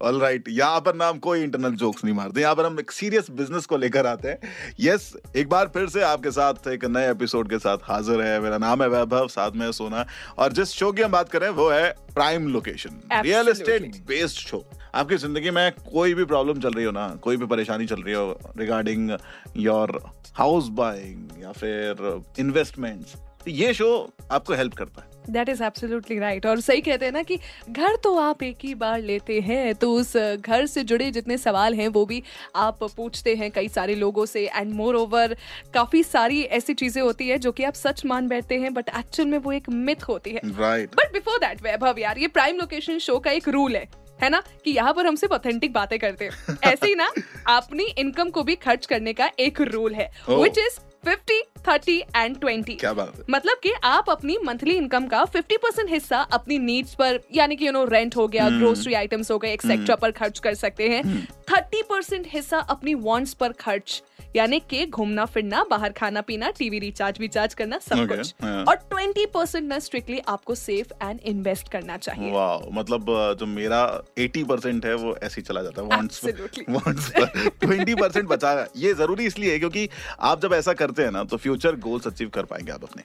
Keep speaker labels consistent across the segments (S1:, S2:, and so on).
S1: all right यहाँ पर ना हम कोई इंटरनल जोक्स नहीं मारते यहाँ पर हम एक सीरियस बिज़नेस को लेकर आते हैं। यस yes, एक बार फिर से आपके साथ एक नए एपिसोड के साथ हाजिर है। मेरा नाम है वैभव साथ में है सोना। और जिस शो की हम बात करें वो है prime location real estate based show आपकी ज़िंदगी में कोई भी प्रॉब्लम चल रही हो ना कोई भी परेशानी चल रही हो रिगार्डिंग योर हाउस बाइंग या फिर इन्वेस्टमेंट्स तो ये शो आपको हेल्प करता है।
S2: दैट इज़ एब्सोल्युटली राइट और सही कहते हैं ना कि घर तो आप एक ही बार लेते हैं तो उस घर से जुड़े जितने सवाल हैं वो भी आप पूछते हैं कई सारे लोगों से। एंड मोर ओवर काफ़ी सारी ऐसी चीज़ें होती है जो कि आप सच मान बैठते हैं बट एक्चुअल में वो एक मिथ होती है।
S1: Right
S2: but before that Vaibhav यार ये प्राइम लोकेशन शो का एक रूल है है ना? कि यहाँ पर हम सिर्फ़ ऑथेंटिक बातें करते हैं। ऐसे ही ना अपनी इनकम को भी खर्च करने का एक रूल है. Which is fifty thirty and twenty
S1: क्या बात है?
S2: मतलब कि आप अपनी मंथली इनकम का 50 परसेंट हिस्सा अपनी नीड्स पर यानी कि यू नो रेंट हो गया ग्रोसरी आइटम्स हो गए एक्सेट्रा पर खर्च कर सकते हैं। 30 परसेंट हिस्सा अपनी वांट्स पर खर्च यानी कि घूमना फिरना बाहर खाना पीना टीवी रिचार्ज विचार्ज करना सब
S1: Okay,
S2: कुछ।
S1: हाँ।
S2: और 20 परसेंट ना स्ट्रिक्टली आपको सेफ़ एंड इन्वेस्ट करना चाहिए।
S1: वाह मतलब जो मेरा 80 परसेंट है वो ऐसे ही चला जाता है वांट्स पर। 20 परसेंट बचा ये ज़रूरी इसलिए है क्योंकि आप जब ऐसा करते हैं ना तो फ्यूचर गोल्स अचीव कर पाएँगे आप अपने।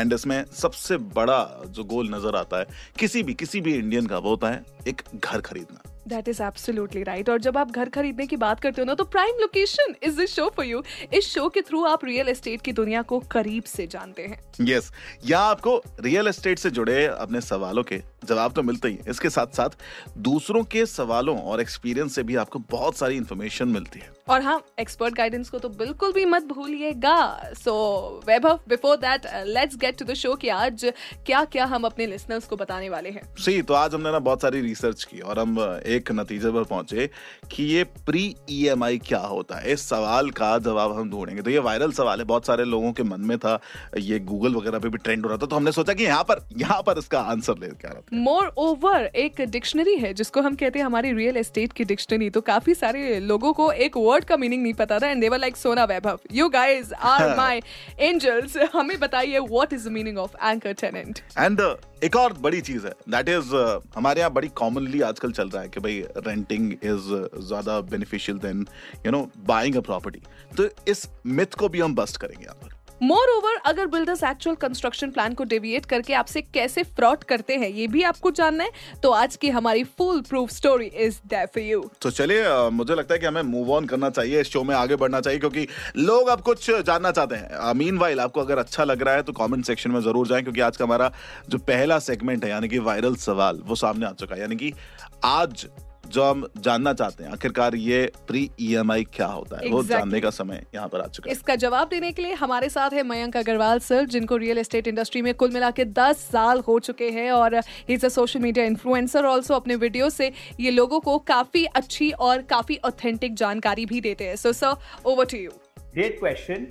S1: एंड इसमें सबसे बड़ा जो गोल नज़र आता है, किसी भी किसी भी इंडियन का वो होता है, एक घर खरीदना।
S2: दैट इज़ एब्सोल्युटली राइट और जब आप घर खरीदने की बात करते हो ना तो prime location is this show for you इस शो के थ्रू आप रियल एस्टेट की दुनिया को करीब से जानते हैं।
S1: यस यहाँ आपको रियल एस्टेट से जुड़े अपने सवालों के जवाब तो मिलते ही इसके साथ साथ दूसरों के सवालों और एक्सपीरियंस से भी आपको बहुत सारी इंफॉर्मेशन मिलती है।
S2: और हाँ एक्सपर्ट गाइडेंस को तो बिल्कुल भी मत भूलिएगा। So Vaibhav before that let's get to the show कि आज क्या क्या हम अपने लिसनर्स को बताने वाले हैं।
S1: सही तो आज हमने ना बहुत सारी रिसर्च की और हम एक नतीजे पर पहुँचे कि ये प्री ईएमआई क्या होता है? इस सवाल का जवाब हम ढूंढेंगे। तो ये वायरल सवाल है बहुत सारे लोगों के मन में था। ये गूगल वगैरह पे भी ट्रेंड हो रहा था तो हमने सोचा कि यहाँ पर यहाँ पर इसका आंसर लेके आ रहा था
S2: मोर ओवर एक डिक्शनरी है जिसको हम कहते हैं हमारी रियल एस्टेट की डिक्शनरी तो काफ़ी सारे लोगों को एक वर्ड का मीनिंग नहीं पता था and there like Sona Vaibhav you guys are my angels हमें बताइए what is the meaning of anchor tenant
S1: and एक और बड़ी चीज़ है दैट इज़ हमारे यहाँ बड़ी कॉमनली आजकल चल रहा है कि भाई रेंटिंग इज़ ज़्यादा beneficial than you know buying a property तो इस मिथ को भी हम बस्ट करेंगे यहाँ पर।
S2: मोर ओवर अगर बिल्डर्स एक्चुअल कंस्ट्रक्शन प्लान को डेविएट करके आपसे कैसे फ्रॉड करते हैं, ये भी आपको जानना है तो आज की हमारी foolproof story is there for you
S1: तो चलिए मुझे लगता है कि हमें मूव ऑन करना चाहिए, इस शो में आगे बढ़ना चाहिए, क्योंकि लोग अब कुछ जानना चाहते हैं। मीन वाइल आपको अगर अच्छा लग रहा है तो कमेंट सेक्शन में ज़रूर जाएँ, क्योंकि आज का हमारा जो पहला सेगमेंट है, यानी कि वायरल सवाल, वो सामने आ चुका है। यानी कि आज जो हम जानना चाहते हैं आखिरकार ये प्री ईएमआई क्या होता है?
S2: exactly.
S1: वो जानने का समय यहाँ पर आ चुका है।
S2: इसका जवाब देने के लिए हमारे साथ है मयंक अग्रवाल सर जिनको रियल एस्टेट इंडस्ट्री में कुल मिला के दस साल हो चुके हैं और is a social media influencer also अपने वीडियो से ये लोगों को काफ़ी अच्छी और काफ़ी ऑथेंटिक जानकारी भी देते हैं। So sir over to you
S3: great question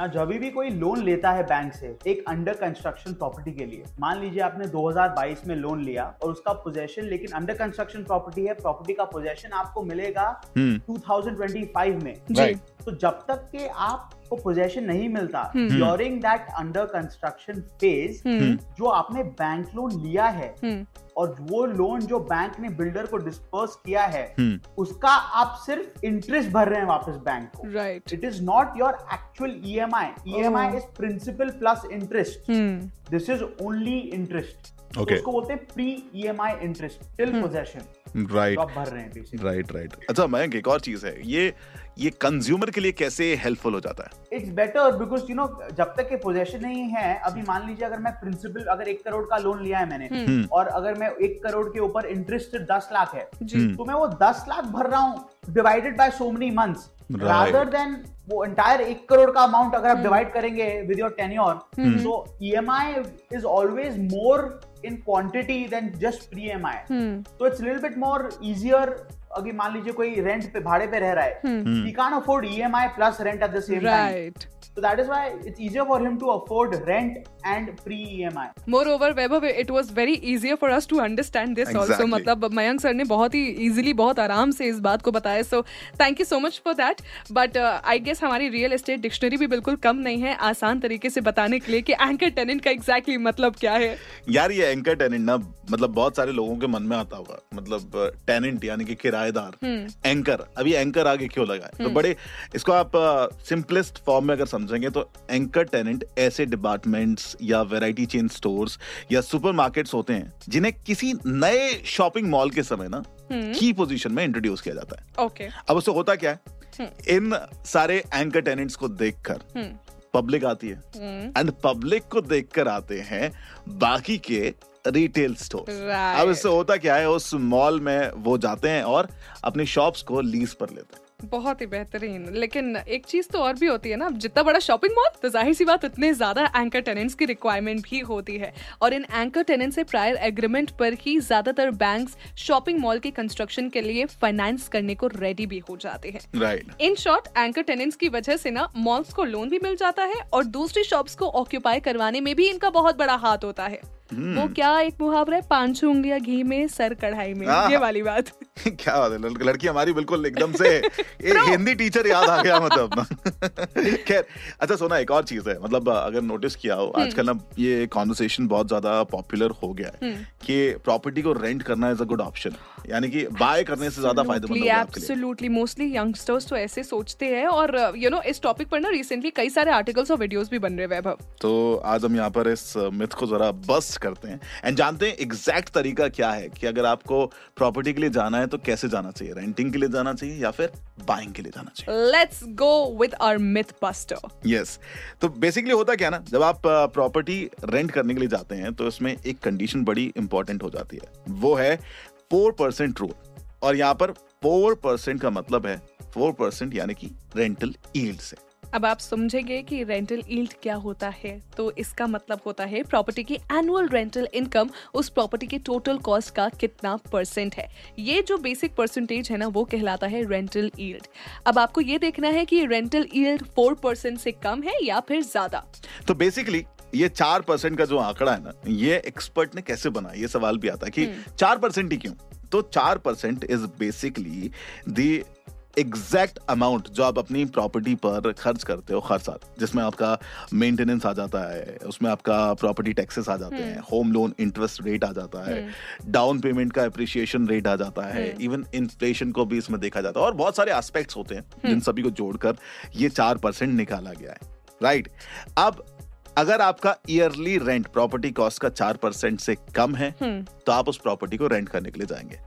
S3: ना जब भी कोई लोन लेता है बैंक से एक अंडर कंस्ट्रक्शन प्रॉपर्टी के लिए मान लीजिए आपने 2022 में लोन लिया और उसका पोजेशन लेकिन अंडर कंस्ट्रक्शन प्रॉपर्टी है प्रॉपर्टी का पोजेशन आपको मिलेगा 2025 में।
S2: जी।
S1: Right.
S3: तो जब तक के आपको पोजेशन नहीं मिलता during that under construction phase जो आपने बैंक लोन लिया है
S2: हम्म।
S3: और वो लोन जो बैंक ने बिल्डर को डिस्पर्स किया है
S1: हम्म।
S3: उसका आप सिर्फ़ इंटरेस्ट भर रहे हैं वापस बैंक को
S2: right
S3: it is not your actual EMI. EMI
S2: Oh.
S3: is principal plus interest.
S2: Hmm
S3: This is only interest. तो
S1: Okay.
S3: उसको बोलते हैं pre EMI interest till possession
S1: right
S3: भर रहे हैं
S1: राइट राइट अच्छा मयंक एक और चीज़ है ये ये कंज्यूमर के लिए कैसे हेल्पफुल हो जाता है?
S3: It's better because you know जब तक के पोजेशन नहीं है अभी मान लीजिए अगर मैं प्रिंसिपल अगर एक करोड़ का लोन लिया है मैंने और अगर मैं एक करोड़ के ऊपर इंटरेस्ट दस लाख है
S2: जी।
S3: तो मैं वो दस लाख भर रहा हूँ divided by so many months. Rather than वो एंटायर एक करोड़ का अमाउंट अगर आप डिवाइड करेंगे with your tenure so EMI is always more in quantity than just pre EMI
S2: hmm.
S3: तो it's little bit more easier अगर मान लीजिए कोई रेंट पे भाड़े पे रह रहा है we can afford I plus rent at the same time
S2: right
S3: So that is why it's easier for him to afford rent and pre EMI.
S2: Moreover, Vaibhav, it was very easier for us to understand this exactly. also.
S1: Exactly.
S2: मतलब Mayank sir ने बहुत ही easily बहुत आराम से इस बात को बताया so thank you so much for that but I guess हमारी रियल एस्टेट डिक्शनरी भी बिल्कुल कम नहीं है आसान तरीके से बताने के लिए कि एंकर टेनेंट का exactly मतलब क्या है
S1: यार ये एंकर टेनेंट ना मतलब बहुत सारे लोगों के मन में आता होगा मतलब टेनेंट यानी कि किराएदार एंकर अभी एंकर आगे क्यों लगा है तो बड़े इसको आप सिंपलेस्ट फॉर्म में अगर समझेंगे तो एंकर टेनेंट ऐसे डिपार्टमेंट्स या वैरायटी चेन स्टोर्स या सुपरमार्केट्स होते हैं जिन्हें किसी नए शॉपिंग मॉल के समय ना की पोजीशन में इंट्रोड्यूस किया जाता है।
S2: ओके
S1: अब उससे होता क्या है? इन सारे एंकर टेनेंट्स को देखकर पब्लिक आती है। एंड पब्लिक को देखकर आते हैं बाकी के रिटेल स्टोर
S2: Right.
S1: अब इससे होता क्या है? उस मॉल में वो जाते हैं और अपनी शॉप्स को लीज पर लेते हैं।
S2: बहुत ही बेहतरीन। लेकिन एक चीज़ तो और भी होती है ना जितना बड़ा शॉपिंग मॉल तो ज़ाहिर सी बात उतने ज़्यादा एंकर टेनेंट्स की रिक्वायरमेंट भी होती है। और इन एंकर टेनेंट से प्रायर एग्रीमेंट पर ही ज़्यादातर बैंक्स शॉपिंग मॉल के कंस्ट्रक्शन के लिए फाइनेंस करने को रेडी भी हो जाते हैं।
S1: Right
S2: in short anchor tenants की वजह से ना मॉल्स को लोन भी मिल जाता है और दूसरी शॉप्स को ऑक्यूपाई करवाने में भी इनका बहुत बड़ा हाथ होता है। वो क्या एक मुहावरा है? पाँच उंगलियाँ घी में सर कढ़ाई में।
S1: हाँ।
S2: ये वाली बात।
S1: क्या बात है लड़की हमारी बिल्कुल एकदम से एक हिंदी टीचर याद आ गया मतलब। खैर अच्छा सोना एक और चीज़ है मतलब अगर नोटिस किया हो आजकल ना ये कॉन्वर्सेशन बहुत ज़्यादा पॉपुलर हो गया है कि प्रॉपर्टी को रेंट करना इज़ अ गुड ऑप्शन यानी कि बाय करने से ज़्यादा फ़ायदेमंद होगा
S2: एब्सोल्युटली मोस्टली यंगस्टर्स तो ऐसे सोचते हैं और यू नो इस टॉपिक पर ना रिसेंटली कई सारे आर्टिकल्स और वीडियोस भी बन रहे हैं वैभव।
S1: तो आज हम यहाँ पर इस मिथ को जरा बस्ट करते हैं। एंड जानते हैं एग्जैक्ट तरीका क्या है कि अगर आपको प्रॉपर्टी के लिए जाना है तो कैसे जाना चाहिए? रेंटिंग के लिए जाना चाहिए या फिर बाइंग के लिए जाना चाहिए?
S2: Let's go with our myth buster
S1: yes तो बेसिकली होता क्या ना जब आप प्रॉपर्टी रेंट करने के लिए जाते हैं तो इसमें एक कंडीशन बड़ी इंपॉर्टेंट हो जाती है। वो है फोर परसेंट रूल और यहाँ पर फोर परसेंट का मतलब है फोर परसेंट यानी कि रेंटल ईल्ड से।
S2: अब आप समझेंगे कि रेंटल ईल्ड क्या होता है। तो इसका मतलब होता है प्रॉपर्टी की एनुअल रेंटल इनकम उस प्रॉपर्टी के टोटल कॉस्ट का कितना परसेंट है। ये जो बेसिक परसेंटेज है ना वो कहलाता है रेंटल ईल्ड अब आपको ये देखना है कि रेंटल ईल्ड फोर परसेंट से कम है या फिर ज़्यादा?
S1: तो बेसिकली ये चार परसेंट का जो आंकड़ा है ना ये एक्सपर्ट ने कैसे बना ये सवाल भी आता है कि चार परसेंट ही क्यों? तो चार percent is basically the exact amount जो आप अपनी प्रॉपर्टी पर खर्च करते हो हर साल जिसमें आपका मेंटेनेंस आ जाता है उसमें आपका प्रॉपर्टी टैक्सेस आ जाते हैं होम लोन इंटरेस्ट रेट आ जाता है डाउन पेमेंट का अप्रिसिएशन रेट आ जाता है इवन इन्फ्लेशन को भी इसमें देखा जाता है और बहुत सारे एस्पेक्ट्स होते हैं जिन सभी को जोड़कर ये चार परसेंट निकाला गया है राइट अब अगर आपका ईयरली रेंट प्रॉपर्टी कॉस्ट का चार परसेंट से कम है तो आप उस प्रॉपर्टी को रेंट करने के लिए जाएँगे।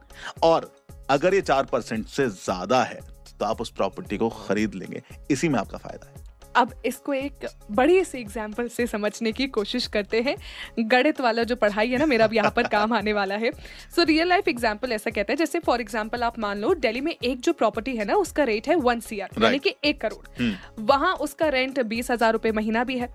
S1: और अगर ये चार परसेंट से ज़्यादा है तो आप उस प्रॉपर्टी को खरीद लेंगे। इसी में आपका फ़ायदा है।
S2: अब इसको एक बड़ी सी एग्ज़ाम्पल से समझने की कोशिश करते हैं। गणित वाला जो पढ़ाई है ना मेरा अब यहाँ पर काम आने वाला है। सो रियल लाइफ एग्ज़ाम्पल ऐसा कहता है जैसे फॉर एग्ज़ाम्पल आप मान लो दिल्ली में एक जो प्रॉपर्टी है ना उसका रेट है वन सी आर
S1: यानी
S2: कि एक करोड़। वहाँ उसका रेंट बीस हज़ार रुपए महीना भी है।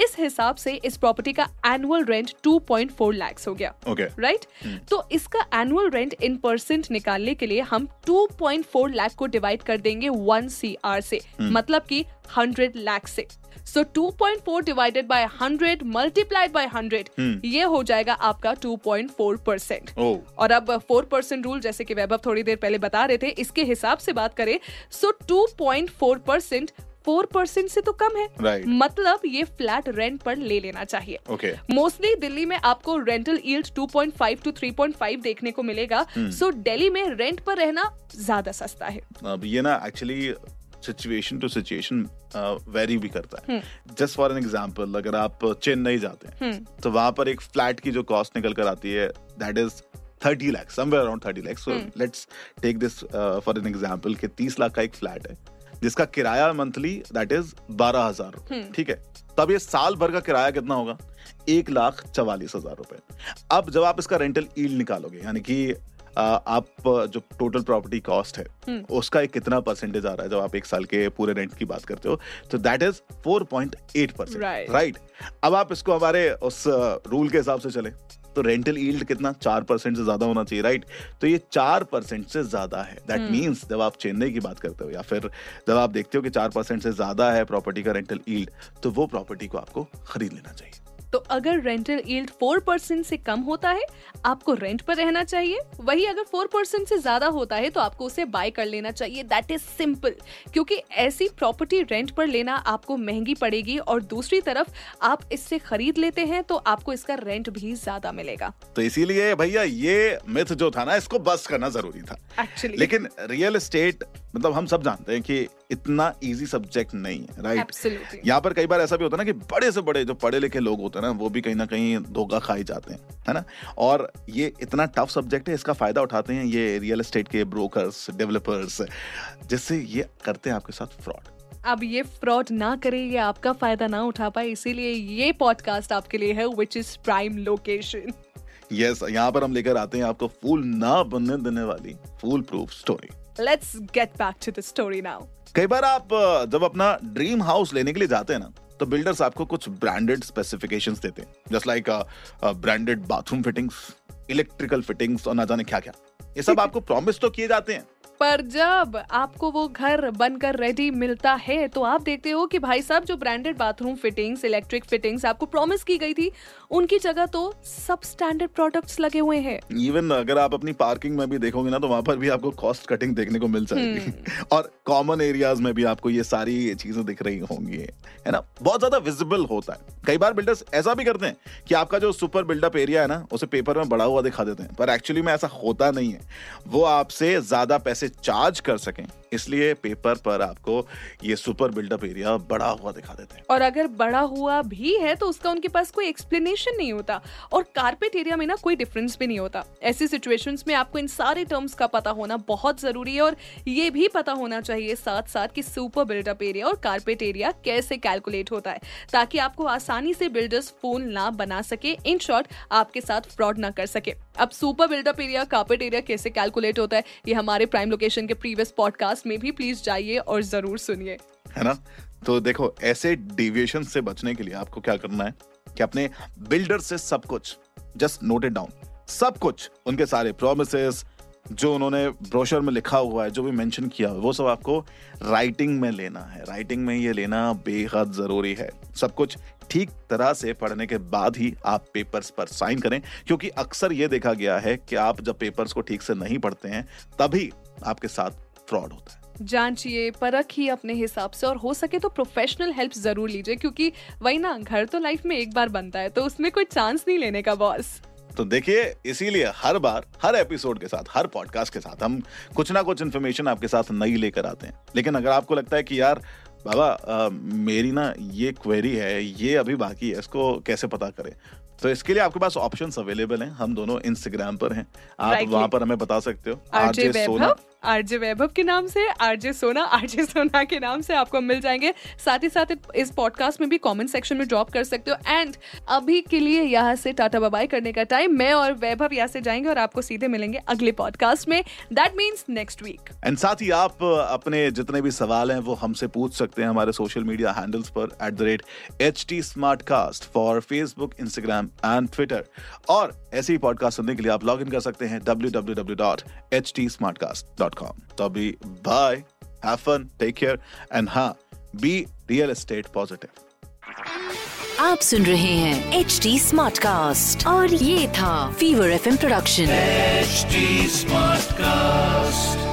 S2: इस हिसाब से इस प्रॉपर्टी का annual rent two point four lakhs हो गया। राइट तो इसका एनुअल रेंट इन परसेंट निकालने के लिए हम 2.4 लाख को डिवाइड कर देंगे वन सी आर से। मतलब कि 100 लाख से। So 2.4 divided by 100 multiplied by 100 ये हो जाएगा आपका 2.4 परसेंट और अब फोर परसेंट रूल जैसे कि वैभव थोड़ी देर पहले बता रहे थे इसके हिसाब से बात करें so two point four percent four percent से तो कम है।
S1: Right.
S2: मतलब ये फ्लैट रेंट पर ले लेना चाहिए। मोस्टली दिल्ली में आपको रेंटल यील्ड 2.5 टू 3.5 देखने को मिलेगा। So hmm. दिल्ली में रेंट पर रहना ज़्यादा सस्ता है।
S1: अब ये ना actually situation to situation vary भी करता है। जस्ट फॉर एन एग्जांपल अगर आप चेन्नई जाते हैं तो वहाँ पर एक फ्लैट की जो कॉस्ट निकल कर आती है that is thirty lakhs somewhere around thirty lakhs so let's take this for an example कि तीस लाख का एक फ्लैट है जिसका किराया मंथली दैट इज़ बारह हज़ार ठीक है? तब ये साल भर का किराया कितना होगा? एक लाख चवालीस हज़ार रुपए। अब जब आप इसका रेंटल ईल्ड निकालोगे यानी कि आप जो टोटल प्रॉपर्टी कॉस्ट है उसका एक कितना परसेंटेज आ रहा है जब आप एक साल के पूरे रेंट की बात करते हो? तो दैट इज़ 4.8 परसेंट राइट अब आप इसको हमारे उस रूल के हिसाब से चले तो रेंटल ईल्ड कितना? चार परसेंट से ज़्यादा होना चाहिए राइट तो ये चार परसेंट से ज़्यादा है। That
S2: hmm.
S1: मीन्स जब आप चेन्नई की बात करते हो या फिर जब आप देखते हो कि चार परसेंट से ज़्यादा है प्रॉपर्टी का रेंटल ईल्ड तो वो प्रॉपर्टी को आपको खरीद लेना चाहिए।
S2: तो अगर रेंटल यील्ड फोर परसेंट से कम होता है आपको रेंट पर रहना चाहिए। वही अगर फोर परसेंट से ज़्यादा होता है तो आपको उसे बाय कर लेना चाहिए। दैट इज़ सिंपल क्योंकि ऐसी प्रॉपर्टी रेंट पर लेना आपको महँगी पड़ेगी और दूसरी तरफ़ आप इससे खरीद लेते हैं तो आपको इसका रेंट भी ज़्यादा मिलेगा।
S1: तो इसीलिए भैया ये मिथ जो था ना इसको बस करना ज़रूरी था।
S2: एक्चुअली
S1: लेकिन रियल एस्टेट मतलब हम सब जानते हैं कि इतना इजी सब्जेक्ट नहीं है राइट यहाँ पर कई बार ऐसा भी होता है ना कि बड़े से बड़े जो पढ़े लिखे लोग होते हैं ना वो भी कहीं ना कहीं धोखा खाई जाते हैं है ना? और ये इतना टफ सब्जेक्ट है इसका फ़ायदा उठाते हैं ये रियल एस्टेट के ब्रोकर्स डेवलपर्स जिससे ये करते हैं आपके साथ फ्रॉड
S2: अब ये फ्रॉड ना करे ये आपका फ़ायदा ना उठा पाए इसीलिए ये पॉडकास्ट आपके लिए है which is prime location
S1: yes यहाँ पर हम लेकर आते हैं आपको फूल ना बनने देने वाली foolproof story
S2: let's get back to the story now
S1: कई बार आप जब अपना ड्रीम हाउस लेने के लिए जाते हैं ना तो बिल्डर्स आपको कुछ ब्रांडेड स्पेसिफिकेशंस देते हैं। Just like branded bathroom fittings electrical fittings और ना जाने क्या क्या ये सब आपको प्रॉमिस तो किए जाते हैं।
S2: पर जब आपको वो घर बनकर रेडी मिलता है तो आप देखते हो कि भाई साहब जो branded bathroom fittings electric fittings आपको प्रॉमिस की गई थी उनकी जगह तो सब स्टैंडर्ड प्रोडक्ट्स लगे हुए हैं।
S1: इवन अगर आप अपनी पार्किंग में भी देखोगे ना तो वहाँ पर भी आपको कॉस्ट कटिंग देखने को मिल जाएगी। और कॉमन एरियाज़ में भी आपको ये सारी चीज़ें दिख रही होंगी है ना? बहुत ज़्यादा विजिबल होता है। कई बार बिल्डर्स ऐसा भी करते हैं कि आपका जो सुपर बिल्डअप एरिया है ना उसे पेपर में बड़ा हुआ दिखा देते हैं। पर एक्चुअली में ऐसा होता नहीं है। वो आपसे ज़्यादा पैसे चार्ज कर सकें। इसलिए पेपर पर आपको ये सुपर बिल्डअप एरिया बड़ा हुआ दिखा देते हैं।
S2: और अगर बड़ा हुआ भी है तो उसका उनके पास कोई एक्सप्लेनेशन नहीं होता। और कारपेट एरिया में ना कोई डिफरेंस भी नहीं होता। ऐसी सिचुएशंस में आपको इन सारे टर्म्स का पता होना बहुत ज़रूरी है, और ये भी पता होना चाहिए साथ साथ कि सुपर बिल्डअप एरिया और कारपेट एरिया कैसे कैलकुलेट होता है, ताकि आपको आसानी से बिल्डर्स फ़ोन ना बना सके। इन शॉर्ट आपके साथ फ्रॉड ना कर सके। अब super built up area carpet area कैसे कैलकुलेट होता है, ये हमारे प्राइम लोकेशन के प्रीवियस पॉडकास्ट में भी प्लीज़ जाइए और ज़रूर सुनिए।
S1: है ना? तो देखो, ऐसे डिविएशन से बचने के लिए आपको क्या करना है कि अपने बिल्डर से सब कुछ जस्ट नोट इट डाउन सब कुछ, उनके सारे प्रोमिस जो उन्होंने ब्रोशर में लिखा हुआ है, जो भी मेंशन किया हुआ है, वो सब आपको राइटिंग में लेना है। राइटिंग में ये लेना बेहद ज़रूरी है। सब कुछ ठीक तरह से पढ़ने के बाद ही आप पेपर्स पर साइन करें, क्योंकि अक्सर ये देखा गया है कि आप जब पेपर्स को ठीक से नहीं पढ़ते हैं, तभी आपके साथ फ्रॉड होता है।
S2: जांचिए परखिए अपने हिसाब से और हो सके तो प्रोफेशनल हेल्प ज़रूर लीजिए क्योंकि वही ना घर तो लाइफ में एक बार बनता है तो उसमें कोई चांस नहीं लेने का बॉस
S1: तो देखिए इसीलिए हर बार हर एपिसोड के साथ हर पॉडकास्ट के साथ हम कुछ ना कुछ इन्फॉर्मेशन आपके साथ नई लेकर आते हैं। लेकिन अगर आपको लगता है कि यार बाबा अ, मेरी ना ये क्वेरी है ये अभी बाकी है इसको कैसे पता करें? तो इसके लिए आपके पास ऑप्शंस अवेलेबल हैं हम दोनों इंस्टाग्राम पर हैं। आप
S2: Rightly.
S1: वहाँ पर हमें बता सकते हो।
S2: आरजे
S1: सोना
S2: आरजे वैभव के नाम से, आरजे सोना आरजे सोना के नाम से आपको मिल जाएँगे। साथ ही साथ इस पॉडकास्ट में भी कमेंट सेक्शन में ड्रॉप कर सकते हो। एंड अभी के लिए यहाँ से टाटा बाय करने का टाइम मैं और वैभव यहाँ से जाएँगे और आपको सीधे मिलेंगे अगले पॉडकास्ट में। That means next week
S1: and साथ ही आप अपने जितने भी सवाल हैं, वो हमसे पूछ सकते हैं हमारे सोशल मीडिया हैंडल्स पर at the rate H T Smartcast for Facebook Instagram and Twitter और ऐसे ही पॉडकास्ट सुनने के लिए आप लॉग इन कर सकते हैं W W W dot H T Smartcast dot तो अभी bye have fun take care and हाँ बी रियल एस्टेट पॉजिटिव
S4: आप सुन रहे हैं एच डी स्मार्ट कास्ट और ये था Fever F production
S5: smart Smartcast.